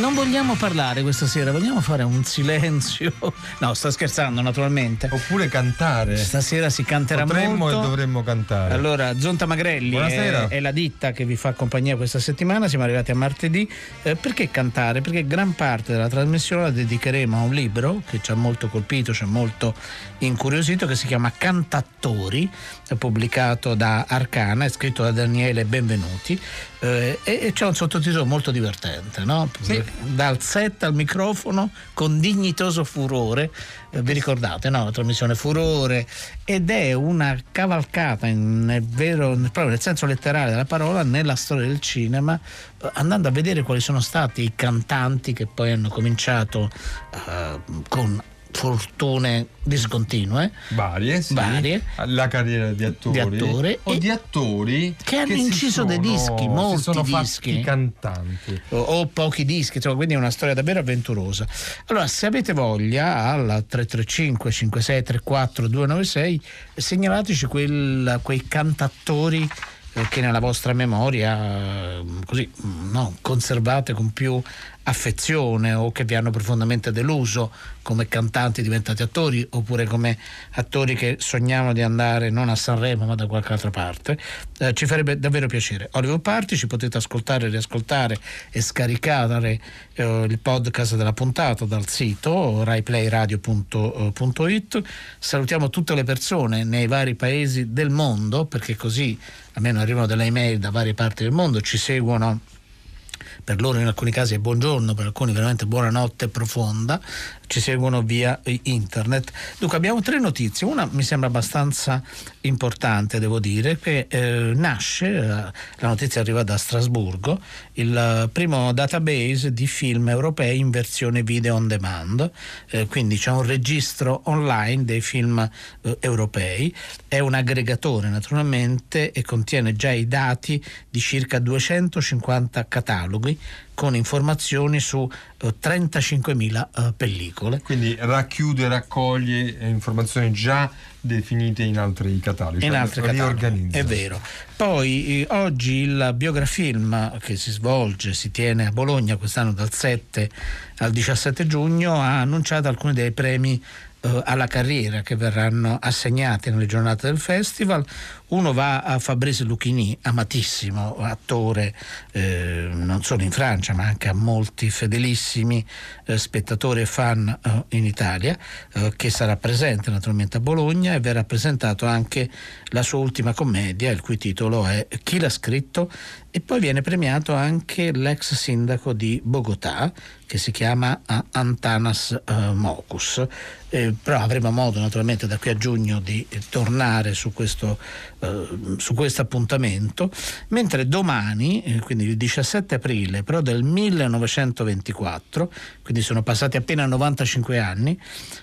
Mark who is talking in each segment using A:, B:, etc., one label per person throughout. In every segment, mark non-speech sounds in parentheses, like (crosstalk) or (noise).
A: Non vogliamo parlare questa sera, vogliamo fare un silenzio. (laughs) No, sto scherzando naturalmente.
B: Oppure cantare.
A: Stasera si canterà
B: Potremmo
A: molto.
B: e dovremmo cantare.
A: Allora, Zonta Magrelli è, è la ditta che vi fa compagnia questa settimana, siamo arrivati a martedì. Eh, perché cantare? Perché gran parte della trasmissione la dedicheremo a un libro che ci ha molto colpito, ci ha molto incuriosito, che si chiama Cantatori, è pubblicato da Arcana, è scritto da Daniele Benvenuti eh, e, c'è un sottotitolo molto divertente, no? Dal set al microfono con dignitoso furore, eh, vi ricordate, no? La trasmissione Furore ed è una cavalcata in, nel vero, proprio nel senso letterale della parola nella storia del cinema, eh, andando a vedere quali sono stati i cantanti che poi hanno cominciato eh, con fortune discontinue
B: Varie, sì.
A: Varie.
B: La carriera di attori.
A: Di attore
B: o
A: e-
B: di attori
A: che hanno
B: si
A: inciso dei
B: sono-
A: dischi, molti
B: sono
A: dischi.
B: cantanti.
A: o, o pochi dischi, insomma, quindi è una storia davvero avventurosa. Allora, se avete voglia, al 335 5634 296 segnalateci quel- quei cantatori eh, che nella vostra memoria eh, così mm, no, conservate con più affezione o che vi hanno profondamente deluso come cantanti diventati attori oppure come attori che sognavano di andare non a Sanremo ma da qualche altra parte Eh, ci farebbe davvero piacere. Hollywood Party ci potete ascoltare, riascoltare e scaricare eh, il podcast della puntata dal sito raiplayradio.it salutiamo tutte le persone nei vari paesi del mondo perché così almeno arrivano delle email da varie parti del mondo ci seguono per loro in alcuni casi è buongiorno, per alcuni veramente buonanotte profonda, ci seguono via eh, internet. Dunque abbiamo tre notizie, una mi sembra abbastanza importante devo dire, che eh, nasce, eh, la notizia arriva da Strasburgo, il eh, primo database di film europei in versione video on demand, eh, quindi c'è un registro online dei film europei, è un aggregatore naturalmente e contiene già i dati di circa 250 cataloghi con informazioni su eh, 35.000 eh, pellicole.
B: Quindi racchiude, raccoglie eh, informazioni già definite in altri cataloghi.
A: in
B: cioè
A: altri cataloghi. È vero. Poi eh, oggi il biografilm che si svolge, si tiene a Bologna quest'anno dal 7 al 17 giugno, ha annunciato alcuni dei premi eh, alla carriera che verranno assegnati nelle giornate del festival. Uno va a Fabrice Lucchini, amatissimo attore eh, non solo in Francia ma anche a molti fedelissimi eh, spettatori e fan eh, in Italia, eh, che sarà presente naturalmente a Bologna e verrà presentato anche la sua ultima commedia, il cui titolo è Chi l'ha scritto? E poi viene premiato anche l'ex sindaco di Bogotà, che si chiama eh, Antanas eh, Mocus. Eh, però avremo modo naturalmente da qui a giugno di tornare su questo, eh, su questo appuntamento, mentre domani, eh, quindi il 17 aprile, però del 1924, quindi sono passati appena 95 anni,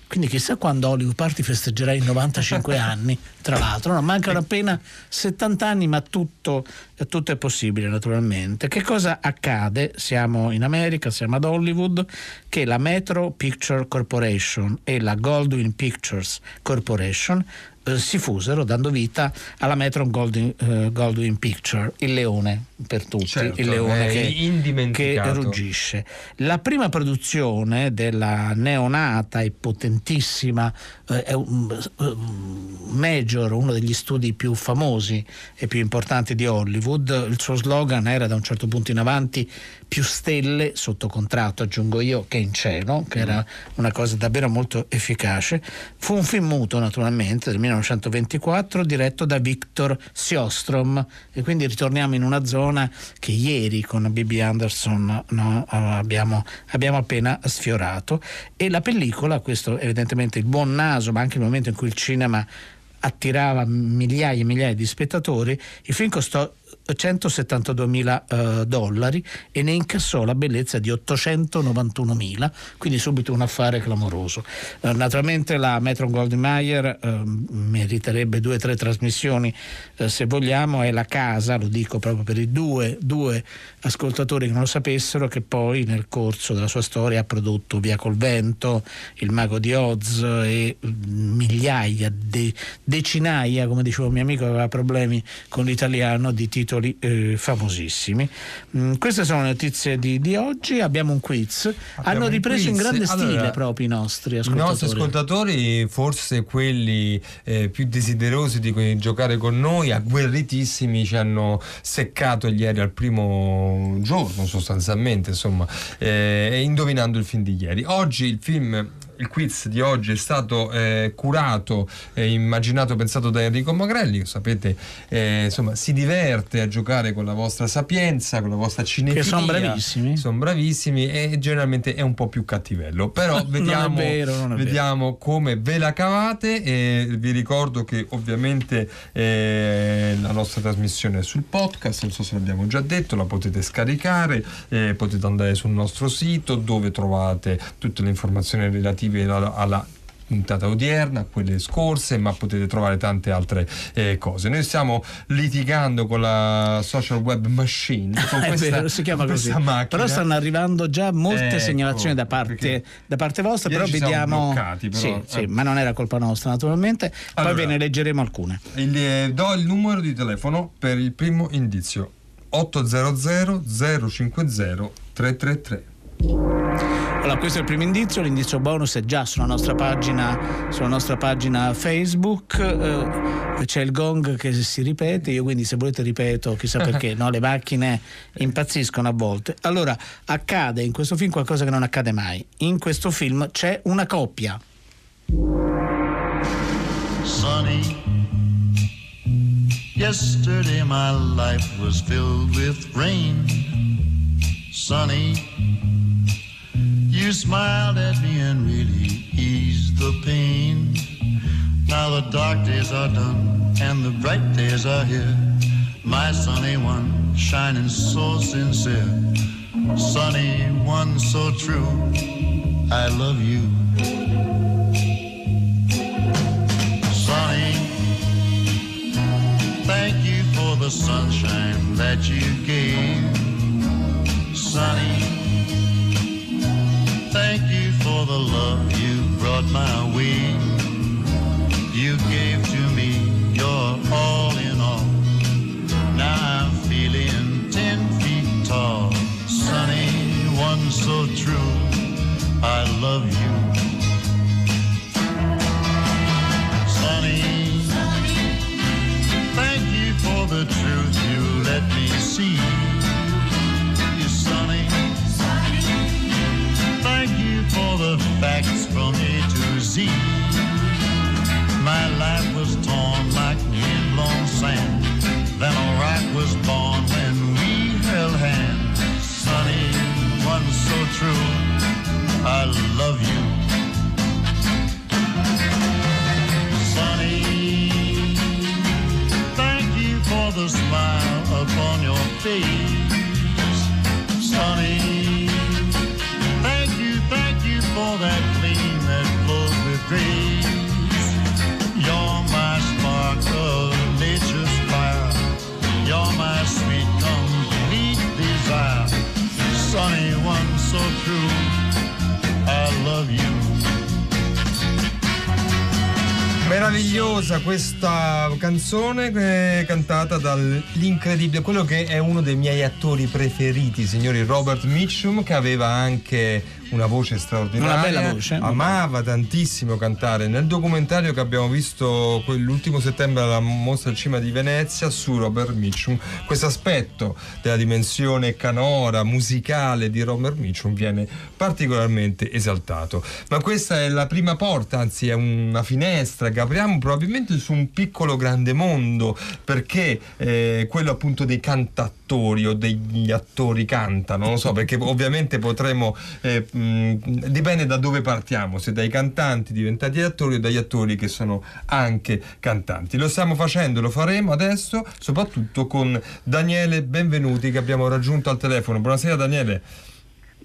A: quindi chissà quando Hollywood Party festeggerà i 95 (laughs) anni, tra l'altro, no, mancano appena 70 anni, ma tutto, tutto è possibile naturalmente. Che cosa accade? Siamo in America, siamo ad Hollywood, che la Metro Picture Corporation e la Goldwyn Pictures Corporation eh, si fusero dando vita alla Metro Goldwyn, eh, Goldwyn Picture, il leone per tutti,
B: Certo,
A: il leone
B: è
A: che, che ruggisce. La prima produzione della neonata e potentissima eh, è un, eh, Major, uno degli studi più famosi e più importanti di Hollywood, il suo slogan era da un certo punto in avanti più stelle sotto contratto, aggiungo io, che in cielo, che era una cosa davvero molto efficace. Fu un film muto naturalmente del 1924 diretto da Victor Siostrom e quindi ritorniamo in una zona che ieri con B.B. Anderson no, abbiamo, abbiamo appena sfiorato e la pellicola, questo evidentemente il buon naso ma anche il momento in cui il cinema attirava migliaia e migliaia di spettatori, il film costò 172 mila eh, dollari e ne incassò la bellezza di 891 mila, quindi subito un affare clamoroso. Eh, naturalmente la Metro Goldwyn eh, meriterebbe due o tre trasmissioni eh, se vogliamo, è la casa, lo dico proprio per i due, due ascoltatori che non lo sapessero, che poi nel corso della sua storia ha prodotto Via col vento, Il mago di Oz e mm, migliaia, de, decinaia, come diceva un mio amico, aveva problemi con l'italiano, di titoli eh, famosissimi. Mm, queste sono le notizie di, di oggi, abbiamo un quiz,
B: Abbiamo
A: hanno ripreso in
B: quiz.
A: grande stile
B: Allora,
A: proprio i nostri
B: I
A: ascoltatori.
B: nostri ascoltatori, forse quelli eh, più desiderosi di giocare con noi, agguerritissimi, ci hanno seccato ieri al primo giorno sostanzialmente, insomma, eh, indovinando il film di ieri. Oggi il film il quiz di oggi è stato eh, curato, eh, immaginato, pensato da Enrico Magrelli, che sapete, eh, insomma, si diverte a giocare con la vostra sapienza, con la vostra cinefilia.
A: Che son bravissimi.
B: Sono bravissimi e generalmente è un po' più cattivello. Però (laughs) vediamo,
A: vero.
B: vediamo come ve la cavate e vi ricordo che ovviamente eh, la nostra trasmissione è sul podcast, non so se l'abbiamo già detto, la potete scaricare, eh, potete andare sul nostro sito dove trovate tutte le informazioni relative alla, alla puntata odierna, quelle scorse, ma potete trovare tante altre eh, cose. Noi stiamo litigando con la social web machine, (laughs) con questa,
A: vero, si chiama così.
B: questa macchina.
A: Però stanno arrivando già molte
B: Ecco,
A: segnalazioni da parte, da parte vostra, però
B: siamo
A: vediamo.
B: bloccati, però,
A: sì, sì,
B: eh.
A: ma non era colpa nostra, naturalmente.
B: Allora.
A: Poi ve ne leggeremo alcune.
B: Il- eh, do il numero di telefono per il primo indizio 800 050 333
A: Allora, questo è il primo indizio, l'indizio bonus è già sulla nostra pagina, sulla nostra pagina Facebook, eh, c'è il gong che si ripete, io quindi se volete ripeto, chissà perché, (laughs) no? le macchine impazziscono a volte. Allora, accade in questo film qualcosa che non accade mai. In questo film c'è una coppia.
C: Sonny, yesterday my life was filled with rain. Sonny, you smiled at me and really eased the pain. Now the dark days are done and the bright days are here. My sunny one, shining so sincere. Sunny one, so true. I love you. Sonny, thank you for the sunshine that you gave. Sonny, thank you for the love you brought my way. You gave to me your all in all. Now I'm feeling ten feet tall. Sonny, one so true. I love you. Sonny, thank you for the truth you let me see. For the facts from A to Z. My life was torn like wind-blown sand. Then a rock was born when we held hands. Sonny, one so true.
B: Meravigliosa questa canzone eh, cantata dall'incredibile, quello che è uno dei miei attori preferiti, signori Robert Mitchum, che aveva anche una voce straordinaria.
A: Una bella voce.
B: Amava tantissimo cantare. Nel documentario che abbiamo visto l'ultimo settembre alla Mostra al Cima di Venezia su Robert Mitchum, questo aspetto della dimensione canora, musicale di Robert Mitchum viene particolarmente esaltato. Ma questa è la prima porta, anzi è una finestra che apriamo probabilmente su un piccolo grande mondo, perché eh, quello appunto dei cantatori attori o degli attori cantano, non lo so, perché ovviamente potremo, eh, mh, dipende da dove partiamo, se dai cantanti diventati attori o dagli attori che sono anche cantanti. Lo stiamo facendo, lo faremo adesso, soprattutto con Daniele Benvenuti che abbiamo raggiunto al telefono. Buonasera Daniele.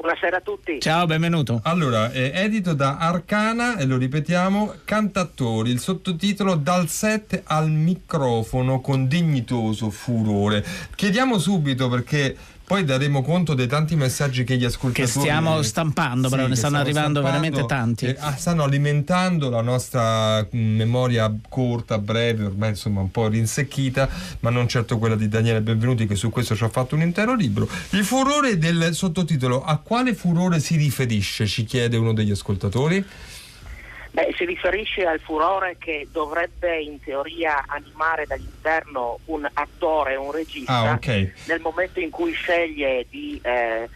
D: Buonasera a tutti.
A: Ciao, benvenuto.
B: Allora, è edito da Arcana e lo ripetiamo, Cantatori, il sottotitolo Dal set al microfono con dignitoso furore. Chiediamo subito perché poi daremo conto dei tanti messaggi che gli ascoltatori
A: Che stiamo stampando, però
B: Sì,
A: ne stanno arrivando veramente tanti.
B: e, ah, stanno alimentando la nostra mh, memoria corta, breve, ormai insomma un po' rinsecchita, ma non certo quella di Daniele Benvenuti che su questo ci ha fatto un intero libro. Il furore del sottotitolo, a quale furore si riferisce? Ci chiede uno degli ascoltatori.
D: Beh, si riferisce al furore che dovrebbe in teoria animare dall'interno un attore, un regista,
B: Ah, ok.
D: nel momento in cui sceglie di eh,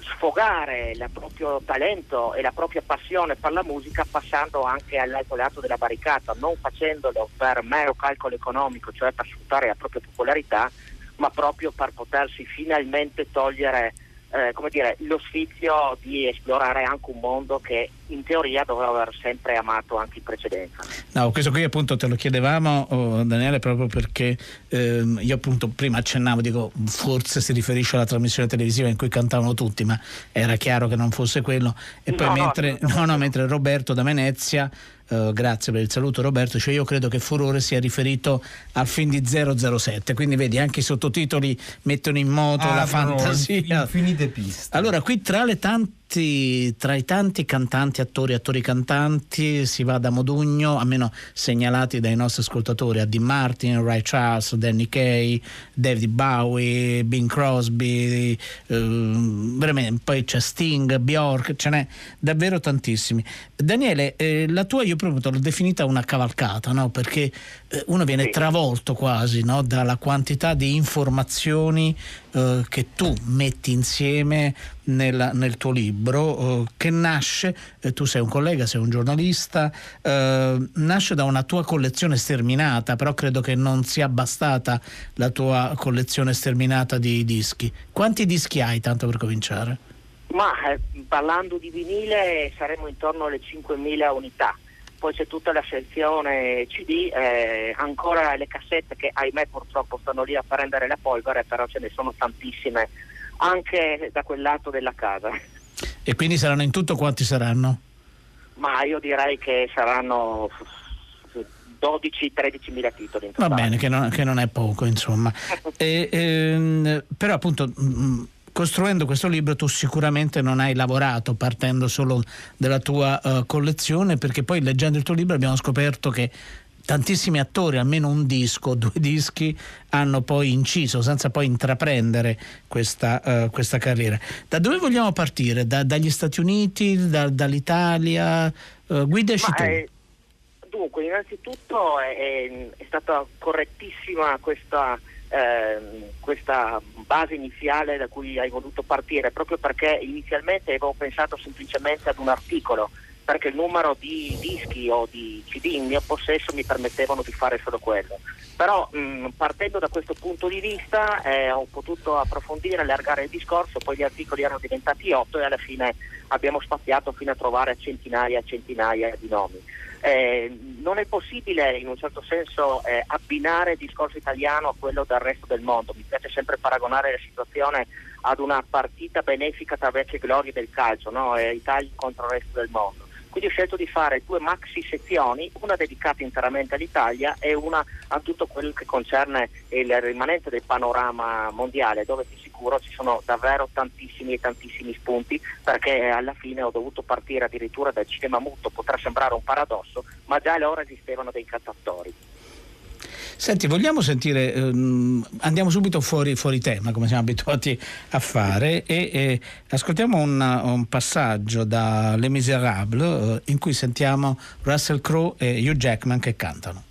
D: sfogare il proprio talento e la propria passione per la musica passando anche all'altro lato della barricata, non facendolo per mero calcolo economico, cioè per sfruttare la propria popolarità, ma proprio per potersi finalmente togliere eh, come dire, lo sfizio di esplorare anche un mondo che in teoria doveva aver sempre amato anche in precedenza.
A: No, questo qui appunto te lo chiedevamo, oh, Daniele, proprio perché ehm, io appunto prima accennavo, dico forse si riferisce alla trasmissione televisiva in cui cantavano tutti, ma era chiaro che non fosse quello. E poi
D: No,
A: mentre, no, no,
D: no.
A: mentre Roberto da Venezia, eh, grazie per il saluto Roberto, cioè io credo che Furore sia riferito al film di 007, quindi vedi anche i sottotitoli mettono in moto la
B: Aprono
A: fantasia.
B: Infinite piste.
A: Allora, qui tra, le tanti, tra i tanti cantanti, attori, attori cantanti, si va da Modugno, almeno segnalati dai nostri ascoltatori, a Dean Martin, Ray Charles, Danny Kay, David Bowie, Bing Crosby, veramente, poi c'è Sting, Bjork, ce n'è davvero tantissimi. Daniele, eh, la tua io proprio l'ho definita una cavalcata, no? perché eh, uno viene travolto quasi no? dalla quantità di informazioni eh, che tu metti insieme nel, nel tuo libro, eh, che nasce, eh, tu sei un collega, sei un giornalista, eh, nasce da una tua collezione sterminata, però credo che non sia bastata la tua collezione sterminata di dischi. Quanti dischi hai, tanto per cominciare?
D: Ma eh, parlando di vinile saremo intorno alle 5.000 unità. Poi c'è tutta la sezione CD, eh, ancora le cassette che ahimè purtroppo stanno lì a prendere la polvere, però ce ne sono tantissime anche da quel lato della casa.
A: E quindi saranno in tutto quanti saranno?
D: Ma io direi che saranno 12-13 mila titoli in
A: Va bene, che non, che non è poco, insomma. (laughs) E, ehm, però appunto mm, costruendo questo libro tu sicuramente non hai lavorato partendo solo dalla tua eh, collezione, perché poi leggendo il tuo libro abbiamo scoperto che tantissimi attori, almeno un disco, (laughs) due dischi, hanno poi inciso senza poi intraprendere questa, eh, questa carriera. Da dove vogliamo partire? Da- dagli Stati Uniti, da- dall'Italia? Eh, guidaci
D: Ma,
A: tu.
D: eh, dunque, innanzitutto è, è- stata correttissima questa, ehm, questa base iniziale da cui hai voluto partire, proprio perché inizialmente avevo pensato semplicemente ad un articolo, perché il numero di dischi o di CD in mio possesso mi permettevano di fare solo quello. Però mh, partendo da questo punto di vista eh, ho potuto approfondire, allargare il discorso, poi gli articoli erano diventati otto e alla fine abbiamo spaziato fino a trovare centinaia e centinaia di nomi. Eh, non è possibile in un certo senso eh, abbinare il discorso italiano a quello del resto del mondo. Mi piace sempre paragonare la situazione ad una partita benefica tra vecchie glorie del calcio, no? Eh, Italia contro il resto del mondo. Quindi ho scelto di fare due maxi sezioni, una dedicata interamente all'Italia e una a tutto quello che concerne il rimanente del panorama mondiale, dove di sicuro ci sono davvero tantissimi e tantissimi spunti, perché alla fine ho dovuto partire addirittura dal cinema muto, potrà sembrare un paradosso, ma già allora esistevano dei cantatori.
A: Senti, vogliamo sentire, ehm, andiamo subito fuori, fuori tema, come siamo abituati a fare, e, e ascoltiamo un, un passaggio da Les Miserables eh, in cui sentiamo Russell Crowe e Hugh Jackman che cantano.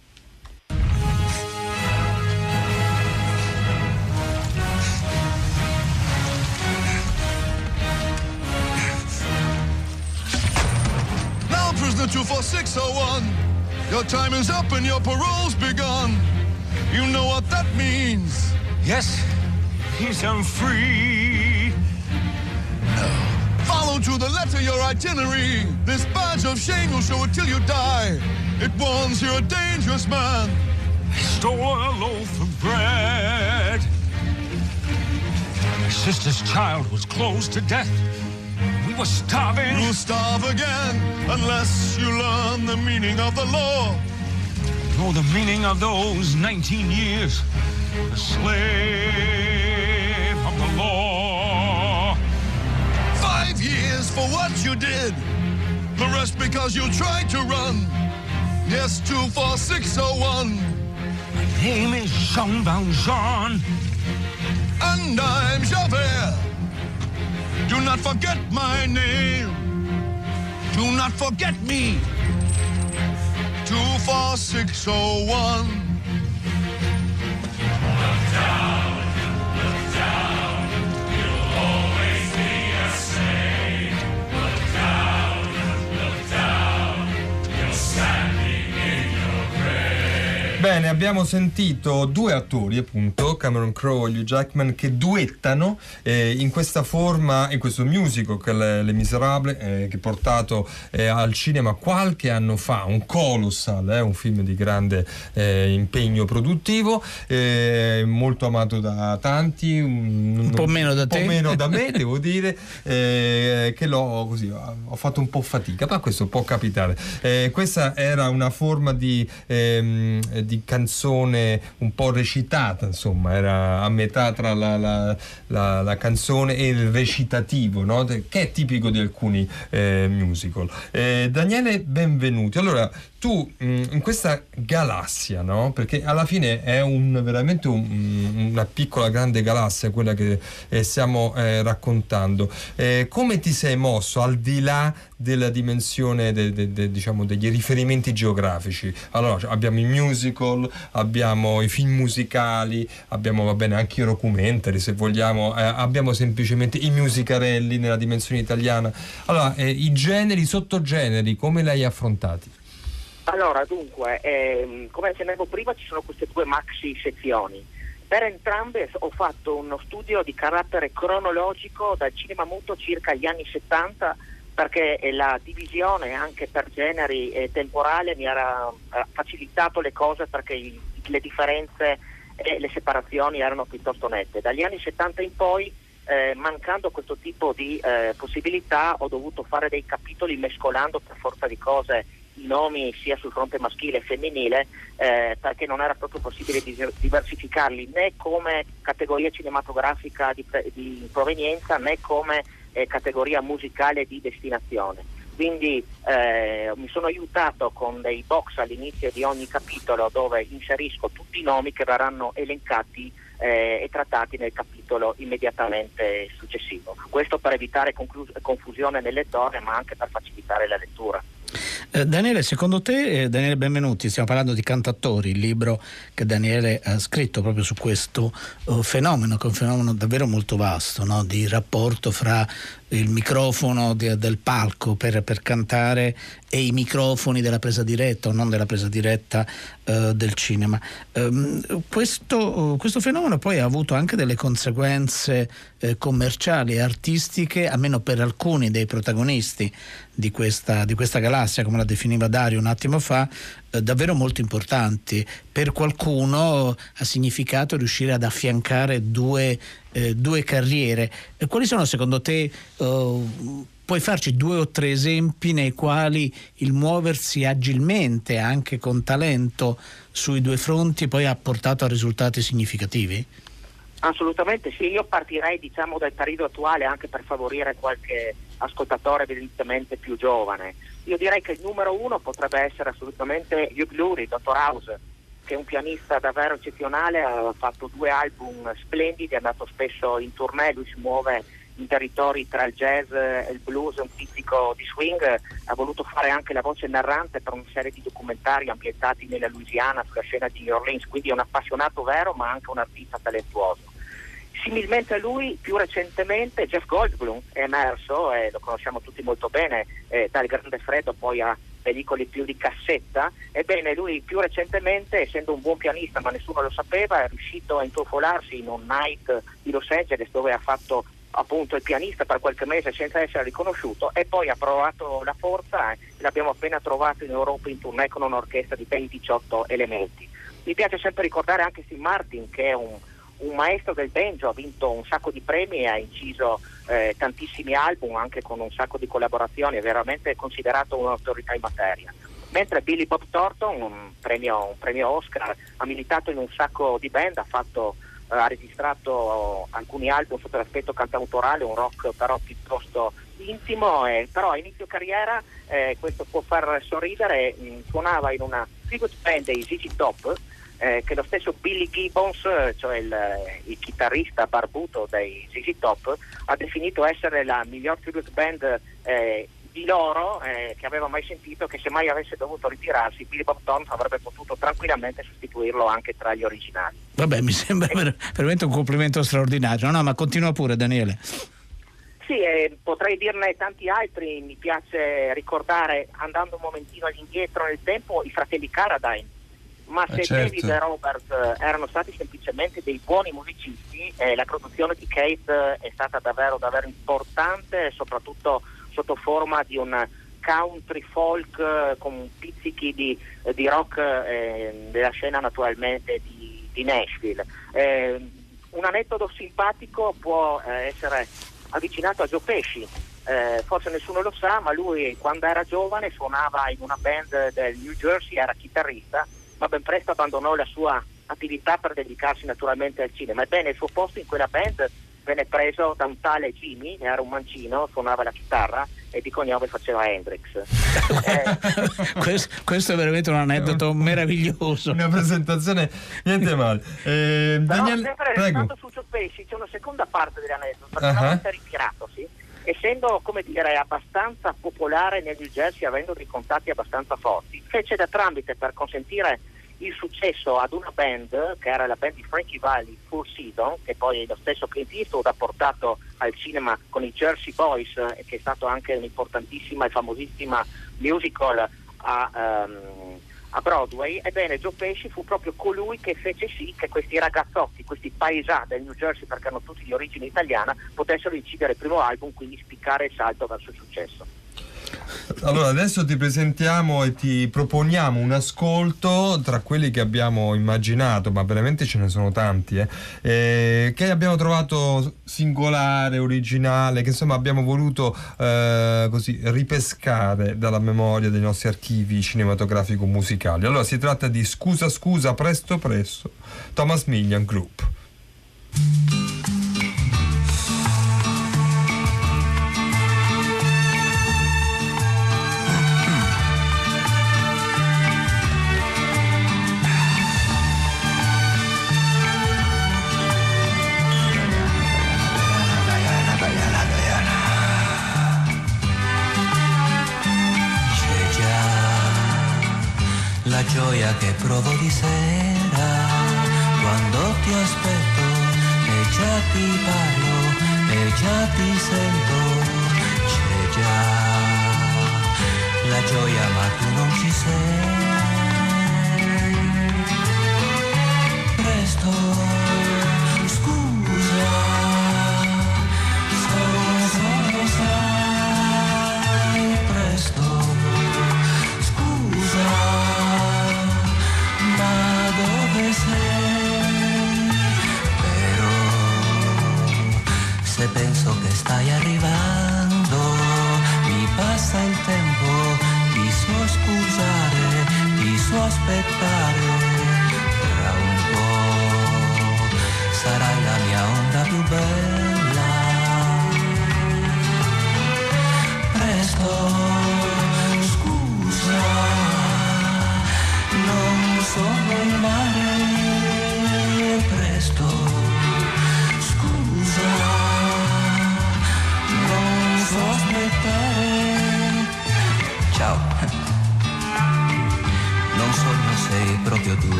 E: Now, prisoner 24601, your time is up and your parole's begun. You know what that means.
F: Yes,
C: he's and free.
E: Follow to the letter your itinerary. This badge of shame will show it till you die. It warns you're a dangerous man.
C: I stole a loaf of bread. My sister's child was close to death. We were starving.
E: You'll starve again unless you learn the meaning of the law.
C: Know the meaning of those 19 years. A slave of the law.
E: Five years for what you did. The rest because you tried to run. Yes, 24601.
C: My name is Jean Valjean.
E: And I'm Javert. Do not forget my name. Do not forget me two, four, six, oh, one.
B: Bene, abbiamo sentito due attori, appunto, Cameron Crowe e Hugh Jackman, che duettano eh, in questa forma, in questo musical che è Le, Le Miserable, eh, che è portato eh, al cinema qualche anno fa, un colossal, eh, un film di grande eh, impegno produttivo, eh, molto amato da tanti, un,
A: Un po' meno da
B: un po'
A: te.
B: meno da me, (laughs) devo dire, che l'ho così, ho fatto un po' fatica, ma questo può capitare. Questa era una forma di, ehm, di canzone un po' recitata, insomma, era a metà tra la, la- la- la canzone e il recitativo, no? Che è tipico di alcuni eh, musical. Eh, Daniele, benvenuti. Allora, tu mh, in questa galassia, no? Perché alla fine è un, veramente un- una piccola grande galassia quella che eh, stiamo eh, raccontando. Eh, come ti sei mosso al di là della dimensione de- de- de- diciamo degli riferimenti geografici? Allora, abbiamo i musical, abbiamo i film musicali, abbiamo va bene anche i documentary se vogliamo, eh, abbiamo semplicemente i musicarelli nella dimensione italiana. Allora, eh, i generi, i sottogeneri, come li hai affrontati?
D: Allora, dunque, ehm, come accennavo prima, ci sono queste due maxi sezioni. Per entrambe ho fatto uno studio di carattere cronologico dal cinema muto circa gli anni 70 perché eh, la divisione anche per generi e temporale mi era eh, facilitato le cose perché i- le differenze e le separazioni erano piuttosto nette. Dagli anni 70 in poi, eh, mancando questo tipo di eh, possibilità, ho dovuto fare dei capitoli mescolando per forza di cose nomi sia sul fronte maschile che femminile eh, perché non era proprio possibile diversificarli né come categoria cinematografica di, di provenienza né come eh, categoria musicale di destinazione. Quindi eh, mi sono aiutato con dei box all'inizio di ogni capitolo dove inserisco tutti i nomi che verranno elencati eh, e trattati nel capitolo immediatamente successivo. Questo per evitare conclu- confusione nel lettore ma anche per facilitare la lettura.
A: Eh, Daniele, secondo te, eh, Daniele Benvenuti, stiamo parlando di Cantatori, il libro che Daniele ha scritto proprio su questo eh, fenomeno, che è un fenomeno davvero molto vasto, no? di rapporto fra il microfono di- del palco per, per cantare e i microfoni della presa diretta o non della presa diretta eh, del cinema. Ehm, questo, questo fenomeno poi ha avuto anche delle conseguenze eh, commerciali e artistiche, almeno per alcuni dei protagonisti di questa, di questa galassia, come la definiva Dario un attimo fa, eh, davvero molto importanti. Per qualcuno ha significato riuscire ad affiancare due, eh, due carriere. E quali sono secondo te, eh, puoi farci due o tre esempi nei quali il muoversi agilmente, anche con talento, sui due fronti poi ha portato a risultati significativi?
D: Assolutamente sì, io partirei diciamo dal periodo attuale anche per favorire qualche ascoltatore evidentemente più giovane. Io direi che il numero uno potrebbe essere assolutamente Hugh Lurie, Dottor House, che è un pianista davvero eccezionale, ha fatto due album splendidi, è andato spesso in tournée, lui si muove in territori tra il jazz e il blues, un fisico di swing, ha voluto fare anche la voce narrante per una serie di documentari ambientati nella Louisiana, sulla scena di New Orleans, quindi è un appassionato vero ma anche un artista talentuoso. Similmente a lui, più recentemente, Jeff Goldblum è emerso, e lo conosciamo tutti molto bene, eh, dal Grande Freddo poi ha pellicole più di cassetta. Ebbene, lui più recentemente, essendo un buon pianista, ma nessuno lo sapeva, è riuscito a intrufolarsi in un night di Los Angeles dove ha fatto appunto il pianista per qualche mese senza essere riconosciuto e poi ha provato la forza e l'abbiamo appena trovato in Europa in tournée con un'orchestra di ben 18 elementi. Mi piace sempre ricordare anche Steve Martin che è un, un maestro del banjo, ha vinto un sacco di premi e ha inciso eh, tantissimi album anche con un sacco di collaborazioni, è veramente considerato un'autorità in materia. Mentre Billy Bob Thornton, un premio, un premio Oscar, ha militato in un sacco di band, ha fatto eh, ha registrato alcuni album sotto l'aspetto cantautorale, un rock però piuttosto intimo, eh, però a inizio carriera, eh, questo può far sorridere, mh, suonava in una tribute band dei ZZ Top, eh, che lo stesso Billy Gibbons, eh, cioè il, il chitarrista barbuto dei ZZ Top, ha definito essere la miglior tribute band eh, di loro eh, che aveva mai sentito che se mai avesse dovuto ritirarsi Billy Bob Thornton avrebbe potuto tranquillamente sostituirlo anche tra gli originali.
A: Vabbè, mi sembra ver- veramente un complimento straordinario. No, no, ma continua pure Daniele.
D: Sì, eh, potrei dirne tanti altri, mi piace ricordare, andando un momentino all'indietro nel tempo, i fratelli Carradine. Ma se
G: Eh, certo.
D: David e Robert eh, erano stati semplicemente dei buoni musicisti, eh, la produzione di Kate eh, è stata davvero, davvero importante, soprattutto sotto forma di un country folk con pizzichi di, di rock eh, della scena naturalmente di, di Nashville. Un aneddoto simpatico può essere avvicinato a Joe Pesci. Eh, forse nessuno lo sa, ma lui quando era giovane suonava in una band del New Jersey, era chitarrista, ma ben presto abbandonò la sua attività per dedicarsi naturalmente al cinema. Ebbene, il suo posto in quella band venne preso da un tale Jimmy, era un mancino, suonava la chitarra e di cognome faceva Hendrix. (laughs) Eh,
A: questo, questo è veramente un aneddoto meraviglioso.
G: Una presentazione niente male. Eh,
D: Però
G: Daniele,
D: sempre
G: prego.
D: restando su Joe Pesci c'è una seconda parte dell'aneddoto, perché
G: Ah.
D: una volta ritiratosi, essendo come dire abbastanza popolare nel New Jersey, avendo dei contatti abbastanza forti, fece da tramite per consentire il successo ad una band che era la band di Frankie Valli, Full Season, che poi lo stesso Clint Eastwood ha portato al cinema con i Jersey Boys, eh, che è stato anche un'importantissima e famosissima musical a, ehm, a Broadway, ebbene Joe Pesci fu proprio colui che fece sì che questi ragazzotti, questi paesà del New Jersey, perché hanno tutti di origine italiana, potessero incidere il primo album, quindi spiccare il salto verso il successo.
G: Allora, adesso ti presentiamo e ti proponiamo un ascolto tra quelli che abbiamo immaginato, ma veramente ce ne sono tanti, eh, eh, che abbiamo trovato singolare, originale, che insomma abbiamo voluto eh, così ripescare dalla memoria dei nostri archivi cinematografico-musicali. Allora, si tratta di Scusa Scusa, Presto Presto, Thomas Millian Group.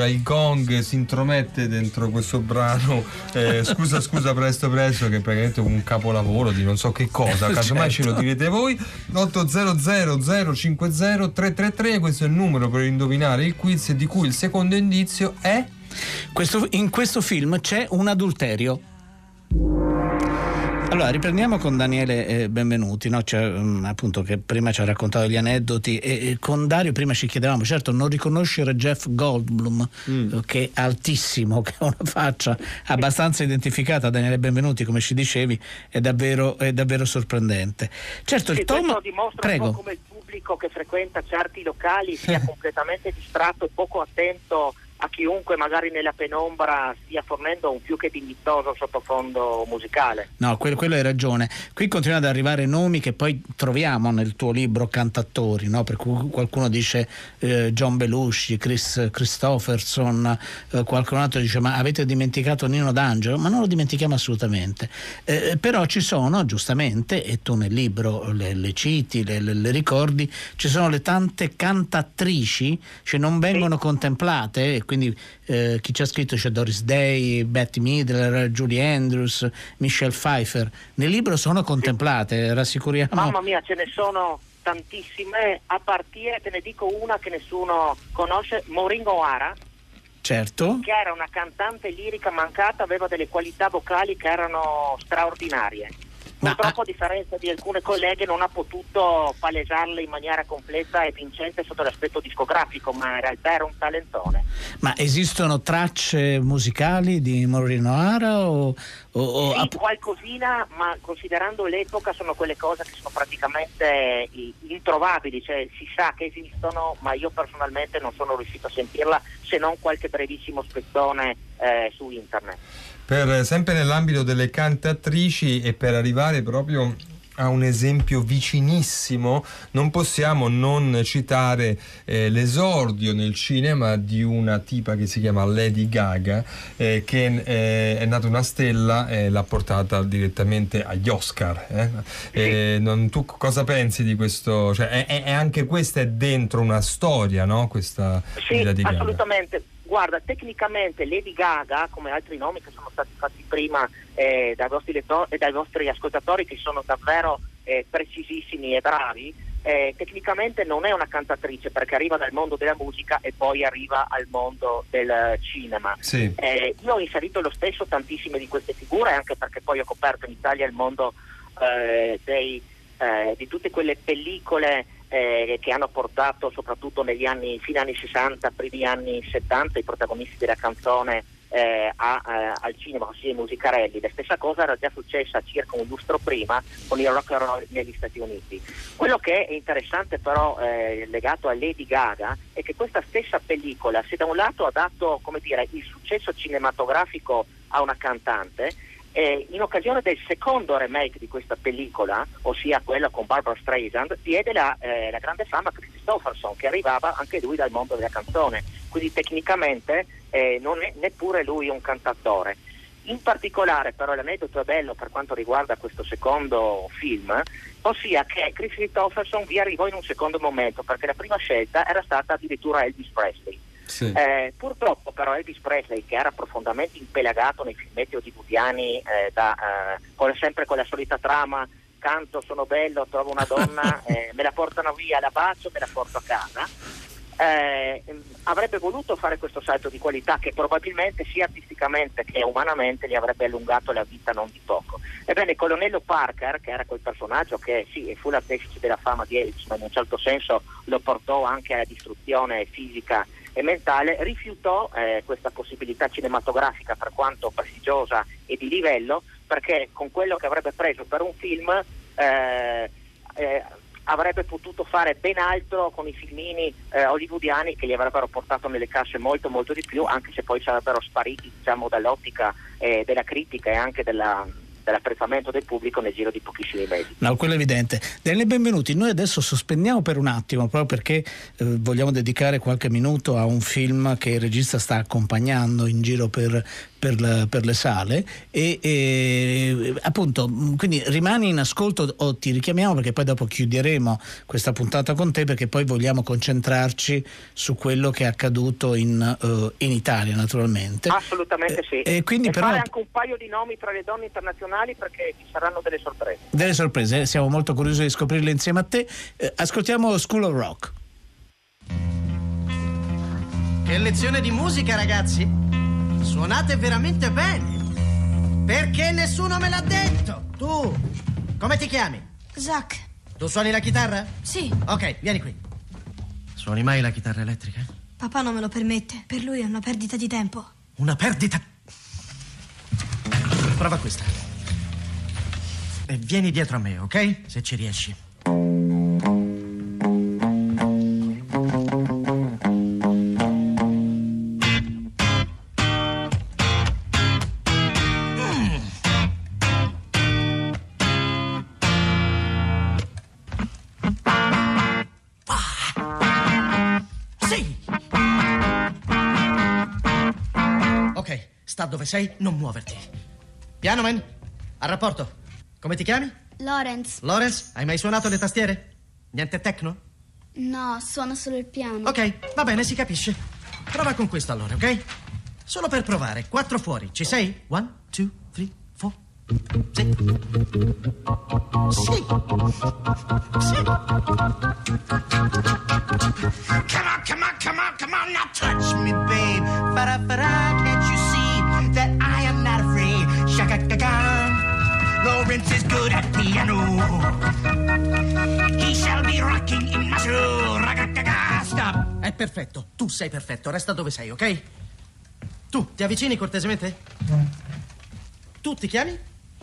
B: Allora il gong si intromette dentro questo brano. eh, scusa, scusa, presto, presto, che è praticamente un capolavoro di non so che cosa. (laughs) Casomai ce lo
A: Certo.
B: direte voi. 800 050 333, questo è il numero per indovinare il quiz, di cui il secondo indizio è.
A: Questo- in questo film c'è un adulterio. Allora, riprendiamo con Daniele eh, Benvenuti, no? Cioè, mm, appunto che prima ci ha raccontato gli aneddoti e, e con Dario prima ci chiedevamo, certo non riconoscere Jeff Goldblum eh, che è altissimo, (laughs) che ha una faccia abbastanza identificata, Daniele Benvenuti come ci dicevi, è davvero, è davvero sorprendente. Certo,
D: Sì,
A: il Tom...
D: questo dimostra un
A: Prego.
D: po' come il pubblico che frequenta certi locali sia (laughs) completamente distratto e poco attento a chiunque magari nella penombra stia fornendo un più che dignitoso sottofondo musicale.
A: No, quello, quello hai ragione. Qui continuano ad arrivare nomi che poi troviamo nel tuo libro cantatori, no? per cui qualcuno dice eh, John Belushi, Chris Christopherson, eh, qualcun altro dice ma avete dimenticato Nino D'Angelo? Ma non lo dimentichiamo assolutamente. Eh, però ci sono, giustamente, e tu nel libro le, le citi, le, le- le ricordi, ci sono le tante cantatrici che non vengono contemplate, e quindi eh, chi ci ha scritto c'è Doris Day, Betty Midler, Julie Andrews, Michelle Pfeiffer. Nel libro sono contemplate, rassicuriamo.
D: Mamma mia, ce ne sono tantissime, a partire, te ne dico una che nessuno conosce, Maureen O'Hara,
A: Certo.
D: che era una cantante lirica mancata, aveva delle qualità vocali che erano straordinarie. Purtroppo, a differenza di alcune colleghe, non ha potuto palesarle in maniera completa e vincente sotto l'aspetto discografico, ma in realtà era un talentone.
A: Ma esistono tracce musicali di Maureen O'Hara o, o- o-
D: Sì, qualcosina, ma considerando l'epoca sono quelle cose che sono praticamente i- introvabili, cioè si sa che esistono, ma io personalmente non sono riuscito a sentirla se non qualche brevissimo spezzone eh, su internet.
B: Per, sempre nell'ambito delle cantatrici e per arrivare proprio a un esempio vicinissimo, non possiamo non citare eh, l'esordio nel cinema di una tipa che si chiama Lady Gaga, eh, che eh, è nata una stella e l'ha portata direttamente agli Oscar. eh. Eh, non- tu cosa pensi di questo? Cioè, è, è- è anche questa è dentro una storia, no? Questa
D: Sì,
B: di Lady Gaga.
D: assolutamente. Guarda, tecnicamente Lady Gaga, come altri nomi che sono stati fatti prima eh, dai, vostri letto- e dai vostri ascoltatori, che sono davvero eh, precisissimi e bravi, eh, tecnicamente non è una cantatrice perché arriva dal mondo della musica e poi arriva al mondo del cinema.
B: Sì.
D: Eh, io ho inserito lo stesso tantissime di queste figure, anche perché poi ho coperto in Italia il mondo eh, dei, eh, di tutte quelle pellicole eh, che hanno portato soprattutto negli anni, fine anni 60, primi anni 70, i protagonisti della canzone eh, a- eh, al cinema, ossia i musicarelli. La stessa cosa era già successa circa un lustro prima con il rock and roll negli Stati Uniti. Quello che è interessante però eh, legato a Lady Gaga è che questa stessa pellicola, se da un lato ha dato dire, il successo cinematografico a una cantante, eh, in occasione del secondo remake di questa pellicola, ossia quella con Barbara Streisand, diede la, eh, la grande fama a Chris Christopherson, che arrivava anche lui dal mondo della canzone, quindi tecnicamente eh, non è neppure lui un cantatore. In particolare però l'aneddoto è bello per quanto riguarda questo secondo film, ossia che Chris Christopherson vi arrivò in un secondo momento, perché la prima scelta era stata addirittura Elvis Presley.
B: Sì.
D: Eh, purtroppo però Elvis Presley, che era profondamente impelagato nei filmetti hollywoodiani, eh, da, eh, con- sempre con la solita trama, canto, sono bello, trovo una donna, (laughs) eh, me la portano via, la bacio, me la porto a casa, eh, avrebbe voluto fare questo salto di qualità che probabilmente sia artisticamente che umanamente gli avrebbe allungato la vita non di poco. Ebbene, Colonnello Parker, che era quel personaggio che sì, fu l'artefice della fama di Elvis, ma in un certo senso lo portò anche alla distruzione fisica e mentale, rifiutò eh, questa possibilità cinematografica per quanto prestigiosa e di livello, perché con quello che avrebbe preso per un film eh, eh, avrebbe potuto fare ben altro con i filmini eh, hollywoodiani che gli avrebbero portato nelle casse molto molto di più, anche se poi sarebbero spariti diciamo, dall'ottica eh, della critica e anche della, dell'apprezzamento del pubblico nel giro di pochissimi mesi.
A: No, quello è evidente. Daniele Benvenuti, noi adesso sospendiamo per un attimo, proprio perché eh, vogliamo dedicare qualche minuto a un film che il regista sta accompagnando in giro per, per, la- per le sale e, e, appunto mh, quindi rimani in ascolto o ti richiamiamo perché poi dopo chiuderemo questa puntata con te perché poi vogliamo concentrarci su quello che è accaduto in, eh, in Italia naturalmente.
D: Assolutamente sì.
A: E quindi
D: e
A: però-
D: fare anche un paio di nomi tra le donne internazionali perché ci saranno delle sorprese.
A: Delle sorprese, eh, siamo molto curiosi di scoprirle insieme a te. Eh, ascoltiamo School of Rock.
H: Che lezione di musica, ragazzi! Suonate veramente bene! Perché nessuno me l'ha detto? Tu, come ti chiami?
I: Zach,
H: Tu suoni la chitarra?
I: sì,
H: Ok, vieni qui. Suoni mai la chitarra elettrica?
I: papà non me lo permette. Per lui è una perdita di tempo.
H: Una perdita. Prova questa. E vieni dietro a me, ok? Se ci riesci. Ok, sta dove sei, non muoverti. Piano, man. A rapporto. Come ti chiami?
I: Lawrence,
H: Lawrence, hai mai suonato le tastiere? Niente techno?
I: no, suona solo il piano.
H: Ok, va bene, si capisce. Prova con questo allora, ok? Solo per provare. Quattro fuori. Ci sei? One, two, three, four. Sì. Sì. Sì.
J: Come on, come on, come on, come on, now touch me, babe. Ba-da-ba-da, can't you see that Lawrence is good at piano. He shall be rocking in my show. Raga-ga-ga. Stop.
H: È perfetto. Tu sei perfetto. Resta dove sei, ok? Tu, ti avvicini cortesemente? Tu ti chiami?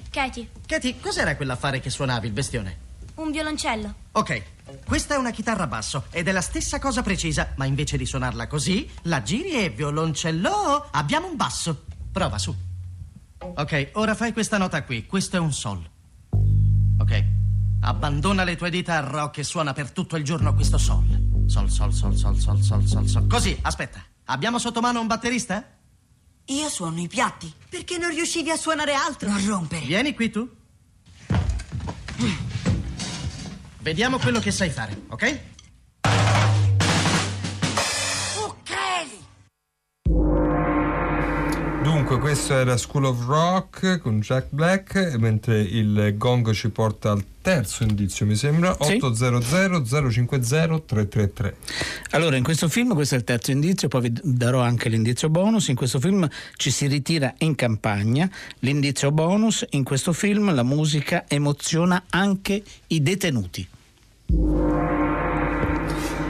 I: Katie,
H: Katie, cos'era quell'affare che suonavi, il bestione?
I: un violoncello.
H: Ok, questa è una chitarra a basso ed è la stessa cosa precisa, ma invece di suonarla così, la giri e violoncello, abbiamo un basso. Prova su. Ok, ora fai questa nota qui, questo è un sol. Ok, abbandona le tue dita al rock e suona per tutto il giorno questo sol. Sol, sol, sol, sol, sol, sol, sol, sol. Così, aspetta. Abbiamo sotto mano un batterista?
K: Io suono i piatti. Perché non riuscivi a suonare altro? Non rompere.
H: Vieni qui tu. Vediamo quello che sai fare, ok?
B: Dunque, questo era School of Rock con Jack Black, mentre il gong ci porta al terzo indizio, mi sembra,
A: Sì.
B: 800 050 333.
A: Allora, in questo film, questo è il terzo indizio, poi vi darò anche l'indizio bonus. In questo film ci si ritira in campagna. L'indizio bonus, in questo film la musica emoziona anche i detenuti.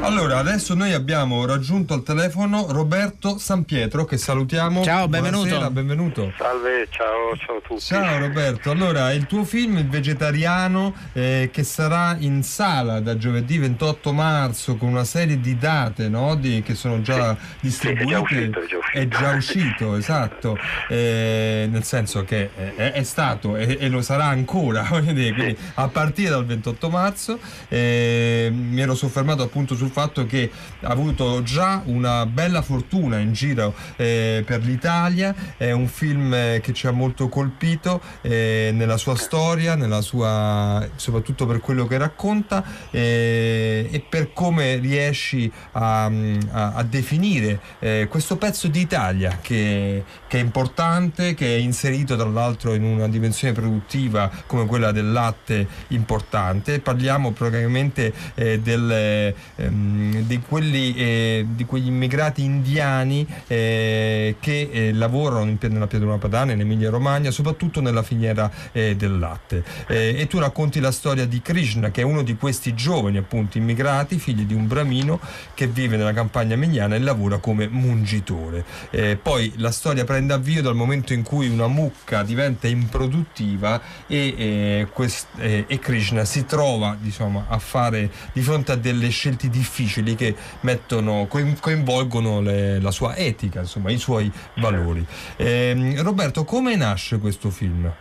B: Allora, adesso noi abbiamo raggiunto al telefono Roberto San Pietro, che salutiamo.
A: Ciao, benvenuto.
B: Buonasera, benvenuto.
L: Salve, ciao, ciao a tutti.
B: Ciao Roberto, allora il tuo film Il vegetariano eh, che sarà in sala da giovedì 28 marzo con una serie di date no? di- che sono già distribuite.
L: Sì, è già uscito, è già uscito.
B: È già uscito, esatto, Eh, nel senso che è, è stato e, e lo sarà ancora, (laughs) voglio dire, quindi a partire dal 28 marzo eh, mi ero soffermato appunto sul fatto che ha avuto già una bella fortuna in giro eh, per l'Italia, è un film eh, che ci ha molto colpito eh, nella sua storia, nella sua, soprattutto per quello che racconta eh, e per come riesci a, a- a definire eh, questo pezzo di Italia che, che è importante, che è inserito tra l'altro in una dimensione produttiva come quella del latte importante. Parliamo praticamente eh, del, ehm, di, quelli, eh, di quegli immigrati indiani eh, che eh, lavorano in- nella pianura padana, in Emilia Romagna, soprattutto nella filiera eh, del latte. Eh, e tu racconti la storia di Krishna, che è uno di questi giovani appunto immigrati, figli di un bramino che vive nella campagna emiliana e lavora come mungitore. Eh, poi la storia prende avvio dal momento in cui una mucca diventa improduttiva e, quest- e Krishna si trova diciamo, a fare di fronte a delle scelte difficili difficili che mettono, coin- coinvolgono le- la sua etica, insomma, i suoi valori. Ehm, Roberto, come nasce questo film?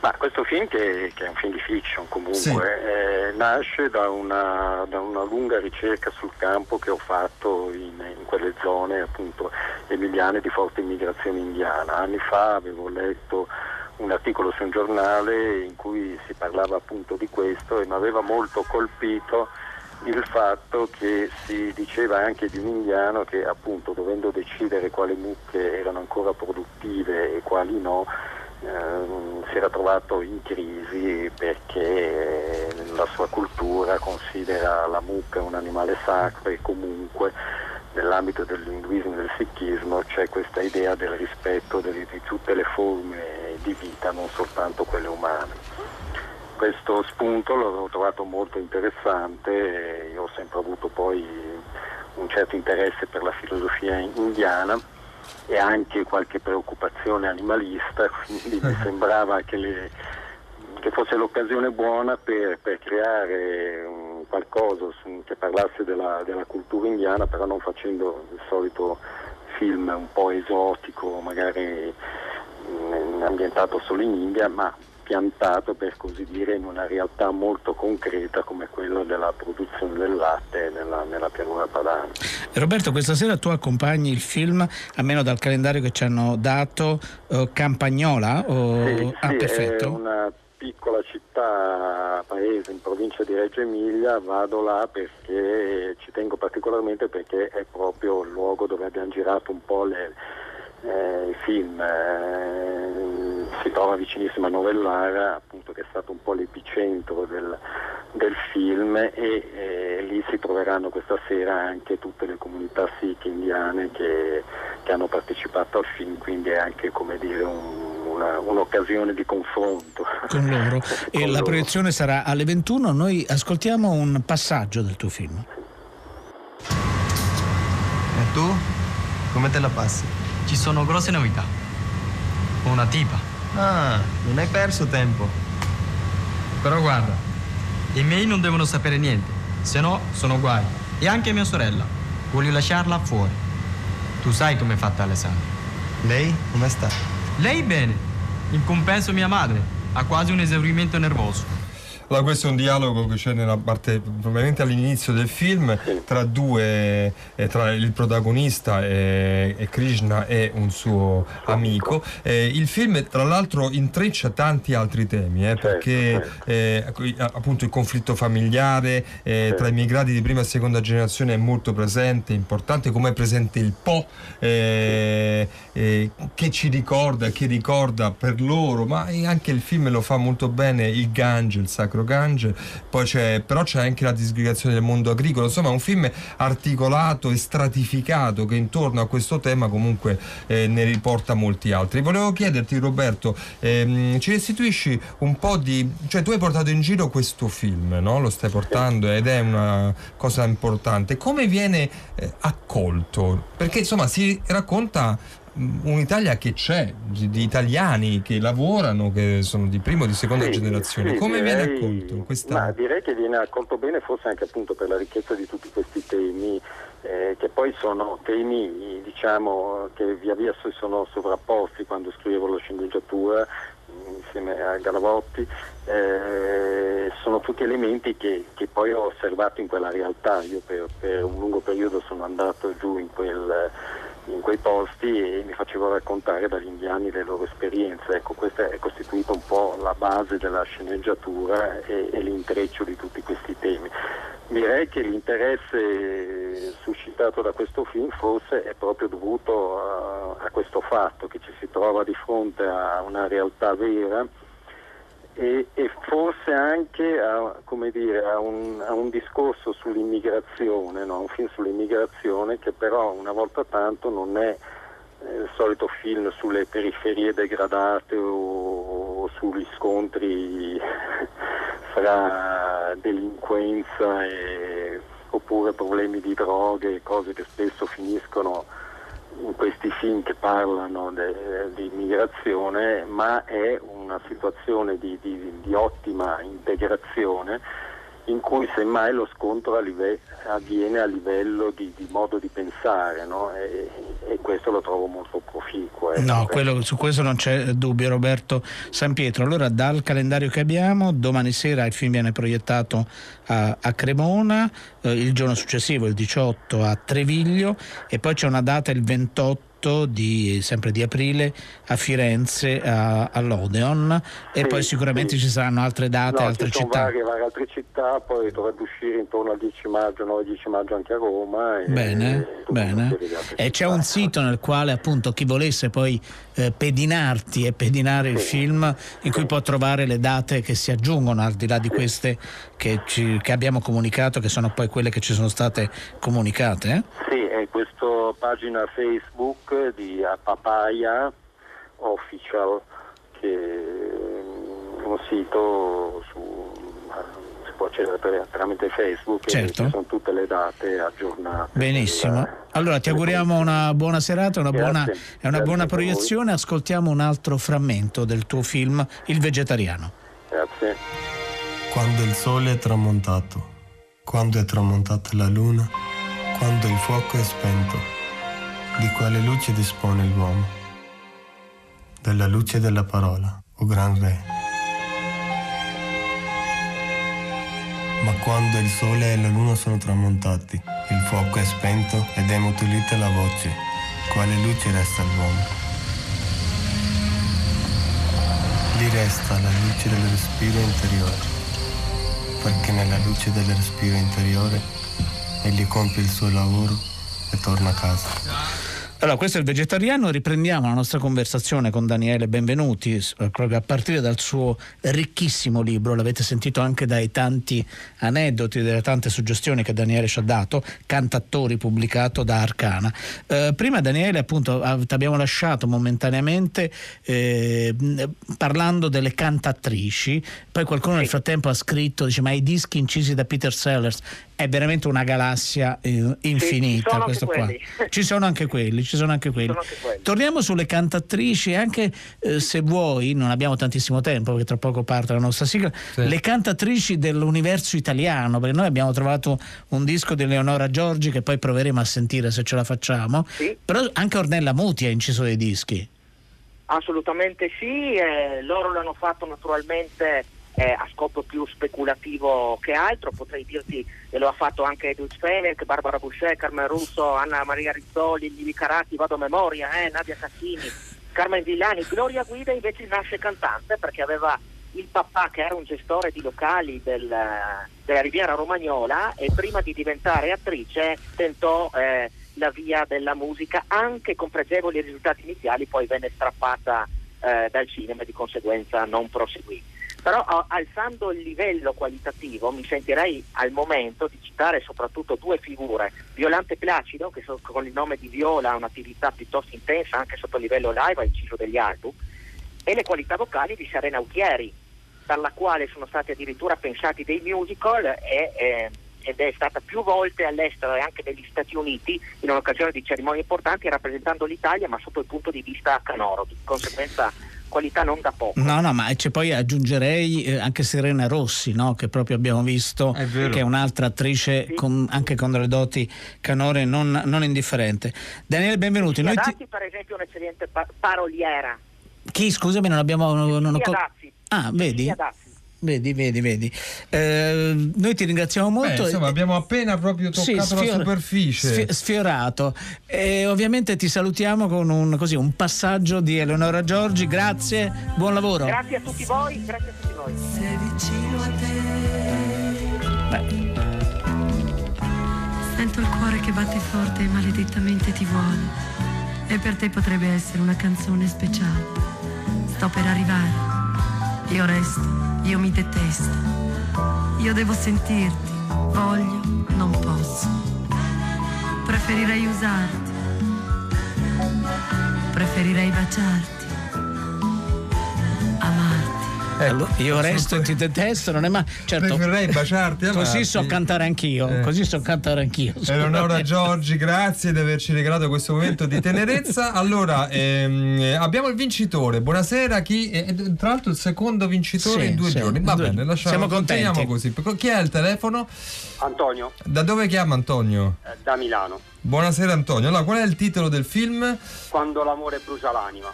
L: Ma questo film, che, che è un film di fiction comunque,
B: Sì.
L: eh, nasce da una, da una lunga ricerca sul campo che ho fatto in, in quelle zone appunto emiliane di forte immigrazione indiana. Anni fa avevo letto un articolo su un giornale in cui si parlava appunto di questo e mi aveva molto colpito il fatto che si diceva anche di un indiano che appunto dovendo decidere quali mucche erano ancora produttive e quali no, ehm, si era trovato in crisi perché la sua cultura considera la mucca un animale sacro e comunque nell'ambito dell'induismo e del sikhismo c'è questa idea del rispetto delle- di tutte le forme di vita, non soltanto quelle umane. Questo spunto l'ho trovato molto interessante io ho sempre avuto poi un certo interesse per la filosofia indiana e anche qualche preoccupazione animalista, (laughs) quindi mi (laughs) sembrava che, le- che fosse l'occasione buona per, per creare un qualcosa su- che parlasse della, della cultura indiana, però non facendo il solito film un po' esotico, magari mm, ambientato solo in India, ma piantato per così dire in una realtà molto concreta come quella della produzione del latte nella, nella pianura padana.
A: Roberto, questa sera tu accompagni il film, almeno dal calendario che ci hanno dato, eh, Campagnola? O...
L: Sì,
A: ah,
L: sì,
A: perfetto.
L: è una piccola città, paese in provincia di Reggio Emilia, vado là perché ci tengo particolarmente perché è proprio il luogo dove abbiamo girato un po' le, eh, i film. eh, si trova vicinissimo a Novellara, appunto che è stato un po' l'epicentro del, del film e eh, lì si troveranno questa sera anche tutte le comunità sikh indiane che, che hanno partecipato al film, quindi è anche come dire un- una- un'occasione di confronto.
A: Con loro. (laughs) E
L: Con
A: la
L: loro.
A: proiezione sarà alle 21. Noi ascoltiamo un passaggio del tuo film.
M: E tu? Come te la passi?
N: Ci sono grosse novità. Una tipa.
M: Ah, non hai perso tempo.
N: Però guarda, i miei non devono sapere niente, se no sono guai. E anche mia sorella. Voglio lasciarla fuori. Tu sai com'è fatta Alessandra.
M: Lei come sta?
N: Lei bene. In compenso mia madre ha quasi un esaurimento nervoso.
B: Allora, questo è un dialogo che c'è nella parte, probabilmente all'inizio del film, tra due, eh, tra il protagonista e, e Krishna e un suo amico. Eh, il film, tra l'altro, intreccia tanti altri temi, eh, perché eh, appunto il conflitto familiare eh, tra immigrati di prima e seconda generazione è molto presente, importante, come è presente il Po, eh, eh, che ci ricorda, che ricorda per loro, ma anche il film lo fa molto bene, il Gange, il sacro Gange, poi c'è, però c'è anche la disgregazione del mondo agricolo, insomma è un film articolato e stratificato che intorno a questo tema comunque eh, ne riporta molti altri. Volevo chiederti Roberto, ehm, ci restituisci un po' di... cioè tu hai portato in giro questo film, no? lo stai portando ed è una cosa importante, come viene eh, accolto? Perché insomma si racconta un'Italia che c'è, di, italiani che lavorano, che sono di prima o di seconda
L: Sì,
B: generazione.
L: sì,
B: Come viene
L: direi-
B: accolto? Questa...
L: Ma direi che viene accolto bene forse anche appunto per la ricchezza di tutti questi temi, eh, che poi sono temi diciamo, che via via si sono sovrapposti quando scrivevo la sceneggiatura mh, insieme a Galavotti, eh, sono tutti elementi che, che poi ho osservato in quella realtà. Io per, per un lungo periodo sono andato giù in quel in quei posti e mi facevo raccontare dagli indiani le loro esperienze. Ecco, questa è costituita un po' la base della sceneggiatura e, e l'intreccio di tutti questi temi. Direi che l'interesse suscitato da questo film forse è proprio dovuto a, a questo fatto che ci si trova di fronte a una realtà vera e, e forse anche a, dire, a, un, a un discorso sull'immigrazione, no? un film sull'immigrazione che però una volta tanto non è eh, il solito film sulle periferie degradate o, o sugli scontri (laughs) fra delinquenza e, oppure problemi di droghe, cose che spesso finiscono in questi film che parlano de- di immigrazione, ma è una situazione di, di- di ottima integrazione in cui semmai lo scontro avviene a livello di, di modo di pensare no? e, e questo lo trovo molto proficuo. ecco.
A: No, quello- su questo non c'è dubbio Roberto San Pietro. Allora dal calendario che abbiamo, domani sera il film viene proiettato a, a Cremona, eh, il giorno successivo, il 18 a Treviglio e poi c'è una data il 28 di, sempre di aprile a Firenze a- all'Odeon e
L: Sì,
A: poi sicuramente
L: sì.
A: ci saranno altre date,
L: No,
A: altre città.
L: varie, varie altre città, poi dovrebbe uscire intorno al 10 maggio, 9-10 maggio anche a Roma. E,
A: Bene,
L: e
A: bene. E c'è un sito nel quale appunto chi volesse poi eh, pedinarti e pedinare il film in cui può trovare le date che si aggiungono al di là di queste che, ci- che abbiamo comunicato, che sono poi quelle che ci sono state comunicate. eh?
L: Sì, è questa pagina Facebook di Papaya Official, che è un sito su, si può accedere per- tramite Facebook
A: Certo.
L: ci sono tutte le date aggiornate.
A: Benissimo. Allora ti auguriamo una buona serata, una buona,
L: Grazie.
A: e una buona proiezione. Ascoltiamo un altro frammento del tuo film, Il vegetariano.
L: Grazie.
M: Quando il sole è tramontato, quando è tramontata la luna, quando il fuoco è spento, di quale luce dispone l'uomo? Della luce della parola, o gran re. Ma quando il sole e la luna sono tramontati, il fuoco è spento ed è mutolita la voce, quale luce resta all'uomo? Gli resta la luce del respiro interiore, perché nella luce del respiro interiore egli compie il suo lavoro e torna a casa.
A: Allora, questo è il vegetariano, riprendiamo la nostra conversazione con Daniele Benvenuti, eh, proprio a partire dal suo ricchissimo libro, l'avete sentito anche dai tanti aneddoti, dalle tante suggestioni che Daniele ci ha dato, Cantattori pubblicato da Arcana. Eh, prima Daniele appunto ti abbiamo lasciato momentaneamente eh, parlando delle cantatrici, poi qualcuno nel frattempo ha scritto, dice ma i dischi incisi da Peter Sellers è veramente una galassia eh, infinita questo qua. Ci sono anche quelli, ci sono anche quelli.
D: sono anche quelli.
A: Torniamo sulle cantatrici, anche eh, se vuoi, non abbiamo tantissimo tempo perché tra poco parte la nostra sigla, le cantatrici dell'universo italiano, perché noi abbiamo trovato un disco di Leonora Giorgi che poi proveremo a sentire se ce la facciamo, però anche Ornella Muti ha inciso dei dischi.
D: Assolutamente sì, eh, loro l'hanno fatto naturalmente eh, a scopo più speculativo che altro, potrei dirti che lo ha fatto anche Edwin Fenech, Barbara Boucher, Carmen Russo, Anna Maria Rizzoli, Livi Carati, vado a memoria, eh, Nadia Cassini, Carmen Villani, Gloria Guida invece nasce cantante perché aveva il papà che era un gestore di locali del, della Riviera Romagnola e prima di diventare attrice tentò eh, la via della musica anche con pregevoli risultati iniziali, poi venne strappata eh, dal cinema e di conseguenza non proseguì. Però alzando il livello qualitativo mi sentirei al momento di citare soprattutto due figure, Violante Placido, che con il nome di Viola ha un'attività piuttosto intensa anche sotto il livello live, ha inciso degli album, e le qualità vocali di Serena Autieri, per la quale sono stati addirittura pensati dei musical e, eh, ed è stata più volte all'estero e anche negli Stati Uniti in un'occasione di cerimonie importanti rappresentando l'Italia ma sotto il punto di vista canoro, di conseguenza qualità non da poco.
A: No, no, ma c'è poi aggiungerei eh, anche Serena Rossi, no? che proprio abbiamo visto,
B: vero.
A: che è un'altra attrice con- anche con delle doti canore non, non indifferente. Daniele, benvenuti. Noi ti-
D: per esempio un'eccellente pa- paroliera.
A: Chi, scusami, non abbiamo... Non, non ho
D: Sì, Adazzi.
A: Ah, vedi?
D: Sì, Adazzi.
A: Vedi, vedi, vedi. Eh, noi ti ringraziamo molto.
B: Beh, insomma, abbiamo appena proprio
A: Sì,
B: toccato la
A: sfior-
B: superficie.
A: sfi- sfiorato. E ovviamente ti salutiamo con un, così, un passaggio di Eleonora Giorgi. Grazie, buon lavoro.
D: Grazie a tutti voi, grazie a tutti voi.
K: Sei vicino a te.
O: Sento il cuore che batte forte e maledettamente ti vuole. E per te potrebbe essere una canzone speciale. Sto per arrivare. Io resto, io mi detesto. Io devo sentirti. Voglio, non posso. Preferirei usarti. Preferirei baciarti. Amarti.
A: Allora, io resto e ti detesto, non è mai. Certo,
B: Preferirei baciarti
A: così
B: avanti.
A: so cantare anch'io.
B: Eh.
A: Così so cantare anch'io.
B: Eleonora Giorgi, grazie di averci regalato questo momento di tenerezza. (laughs) Allora, ehm, abbiamo il vincitore. Buonasera, chi è, tra l'altro il secondo vincitore
A: Sì,
B: in due
A: sì,
B: giorni. Va
A: due
B: bene, lasciamo
A: Siamo contenti.
B: continuiamo così. Chi è il telefono?
P: Antonio,
B: Da dove chiama Antonio?
P: eh, da Milano.
B: Buonasera Antonio. Allora, qual è il titolo del film?
P: Quando l'amore brucia l'anima.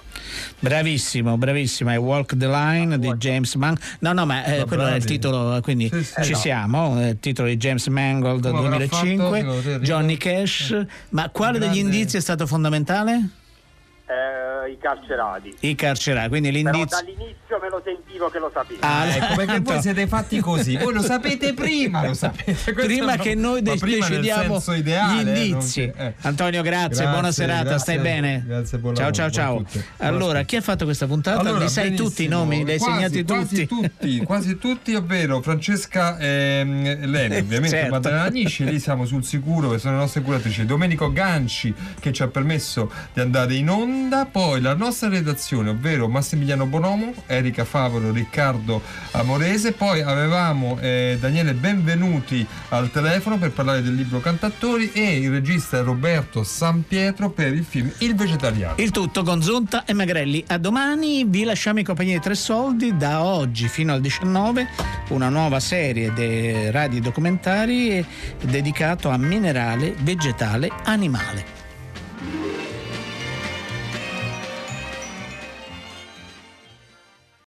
A: Bravissimo, bravissimo. È Walk the Line di James Mangold. No, no, ma eh, quello è il titolo, quindi
B: sì.
A: ci
B: Eh, no.
A: siamo. È il titolo di James Mangold
B: Come avrà
A: 2005,
B: fatto?
A: Johnny Cash. Ma quale degli indizi è stato fondamentale?
P: Eh, I carcerati.
A: I carcerati, quindi
P: Però
A: l'indizio.
P: dall'inizio me lo sentivo che lo sapevo.
A: Ah,
B: Ecco, perché voi siete fatti così. Voi lo sapete prima, lo sapete. (laughs)
A: Prima che noi de-
B: prima
A: decidiamo
B: ideale,
A: gli
B: eh, non
A: indizi.
B: eh.
A: Antonio, grazie,
B: Grazie,
A: buona serata,
B: grazie.
A: stai bene?
B: Grazie, buon
A: ciao, ciao, ciao. Allora, chi ha fatto questa puntata?
B: Allora,
A: Li sai tutti i nomi? Li hai
B: Quasi,
A: segnati
B: quasi
A: tutti?
B: tutti, quasi tutti, ovvero Francesca ehm, Leni, (laughs) ovviamente
A: Certo.
B: Maddalena Agnisci, lì siamo sul sicuro che sono le nostre curatrici, Domenico Ganci che ci ha permesso di andare in onda, poi la nostra redazione, ovvero Massimiliano Bonomo, Erika Favolo, Riccardo Amorese, poi avevamo eh, Daniele Benvenuti al telefono per parlare del libro Cantatori e il regista Roberto San Pietro per il film Il Vegetariano.
A: Il tutto con Zonta e Magrelli. A domani vi lasciamo in compagnia di Tre Soldi. Da oggi fino al 19 una nuova serie di radio documentari dedicato a minerale, vegetale, animale.